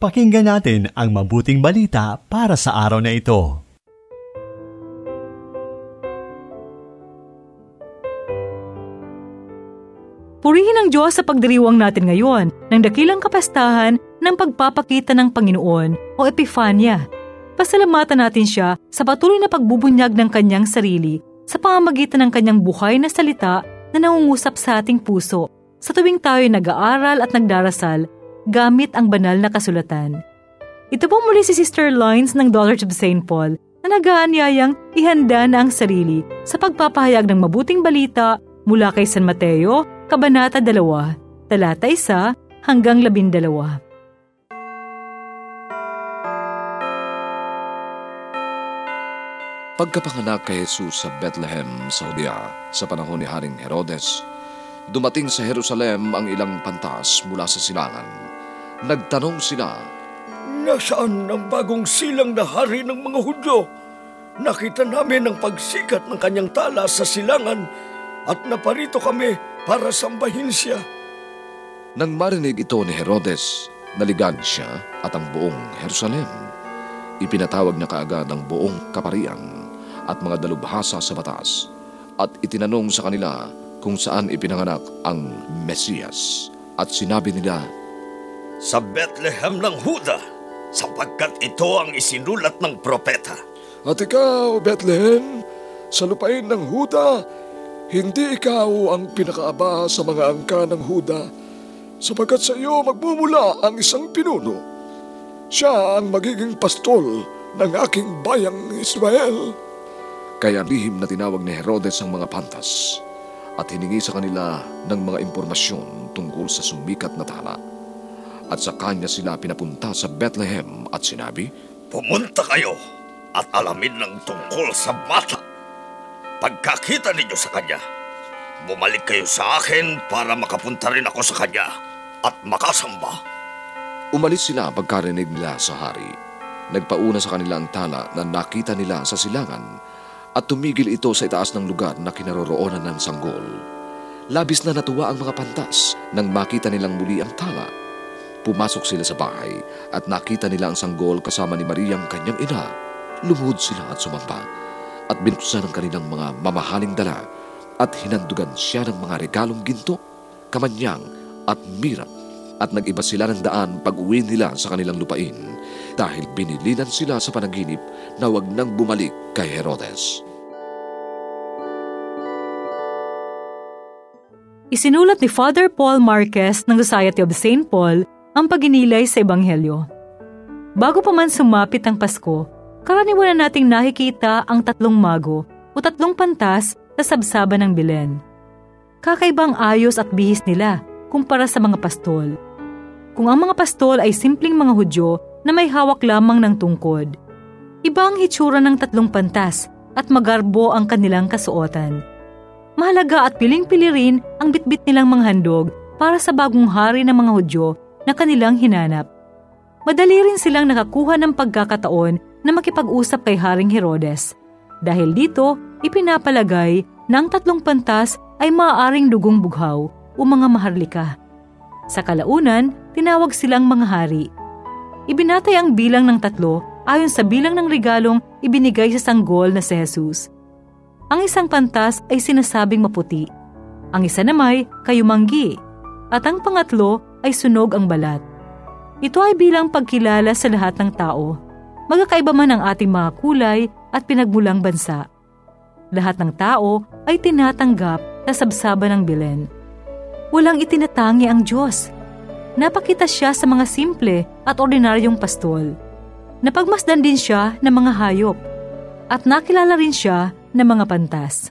Pakinggan natin ang mabuting balita para sa araw na ito. Purihin ang Diyos sa pagdiriwang natin ngayon ng dakilang kapastahan ng pagpapakita ng Panginoon o Epifanya. Pasalamatan natin siya sa patuloy na pagbubunyag ng kanyang sarili sa pamamagitan ng kanyang buhay na salita na nangungusap sa ating puso sa tuwing tayo nag-aaral at nagdarasal gamit ang banal na kasulatan. Ito po muli si Sister Lines ng Dollars of St. Paul na nagaanyayang ihanda na ang sarili sa pagpapahayag ng mabuting balita mula kay San Mateo, Kabanata 2, talata 1 hanggang 12. Pagkapanganak kay Jesus sa Bethlehem, Saudia, sa panahon ni Haring Herodes, dumating sa Jerusalem ang ilang pantas mula sa silangan. Nagtanong sila, Nasaan ang bagong silang na hari ng mga Hudyo? Nakita namin ang pagsikat ng kanyang tala sa silangan at naparito kami para sambahin siya. Nang marinig ito ni Herodes, naligan siya at ang buong Jerusalem. Ipinatawag niya kaagad ang buong kaparian at mga dalubhasa sa batas at itinanong sa kanila kung saan ipinanganak ang Mesiyas at sinabi nila, Sa Bethlehem ng Huda, sapagkat ito ang isinulat ng propeta. At ikaw, Bethlehem, sa lupain ng Huda, hindi ikaw ang pinakaaba sa mga angka ng Huda, sapagkat sa iyo magmumula ang isang pinuno. Siya ang magiging pastol ng aking bayang Israel. Kaya lihim na tinawag ni Herodes ang mga pantas at hiningi sa kanila ng mga impormasyon tungkol sa sumikat na tala. At sa kanya sila pinapunta sa Bethlehem at sinabi, Pumunta kayo at alamin ng tungkol sa bata. Pagkakita ninyo sa kanya, bumalik kayo sa akin para makapunta rin ako sa kanya at makasamba. Umalis sila pagkarinig nila sa hari. Nagpauna sa kanila ang tala na nakita nila sa silangan at tumigil ito sa itaas ng lugar na kinaroroonan ng sanggol. Labis na natuwa ang mga pantas nang makita nilang muli ang tala. Pumasok sila sa bahay at nakita nila ang sanggol kasama ni Mariang kanyang ina. Lumuhod sila at sumamba at binuksan ang kanilang mga mamahaling dala at hinandugan siya ng mga regalong ginto, kamanyang at mirap at nag-iba sila ng daan pag uwi nila sa kanilang lupain dahil binilinan sila sa panaginip na wag nang bumalik kay Herodes. Isinulat ni Father Paul Marquez ng Society of St. Paul ang paginilay sa Ebanghelyo. Bago pa man sumapit ang Pasko, karaniwan na nating nakikita ang tatlong mago o tatlong pantas sa sabsaba ng Belen. Kakaibang ayos at bihis nila kumpara sa mga pastol. Kung ang mga pastol ay simpleng mga Hudyo na may hawak lamang ng tungkod, iba ang hitsura ng tatlong pantas at magarbo ang kanilang kasuotan. Mahalaga at piling-pili rin ang bitbit nilang mga handog para sa bagong hari ng mga Hudyo na kanilang hinanap. Madali rin silang nakakuha ng pagkakataon na makipag-usap kay Haring Herodes. Dahil dito, ipinapalagay na ang tatlong pantas ay maaaring dugong bughaw o mga maharlika. Sa kalaunan, tinawag silang mga hari. Ibinatay ang bilang ng tatlo ayon sa bilang ng regalong ibinigay sa sanggol na si Jesus. Ang isang pantas ay sinasabing maputi, ang isa namay kayumanggi, at ang pangatlo ay sunog ang balat. Ito ay bilang pagkilala sa lahat ng tao, magkakaiba man ang ating mga kulay at pinagmulang bansa. Lahat ng tao ay tinatanggap sa sabsaba ng Belen. Walang itinatangi ang Diyos. Napakita siya sa mga simple at ordinaryong pastol. Napagmasdan din siya ng mga hayop at nakilala rin siya ng mga pantas.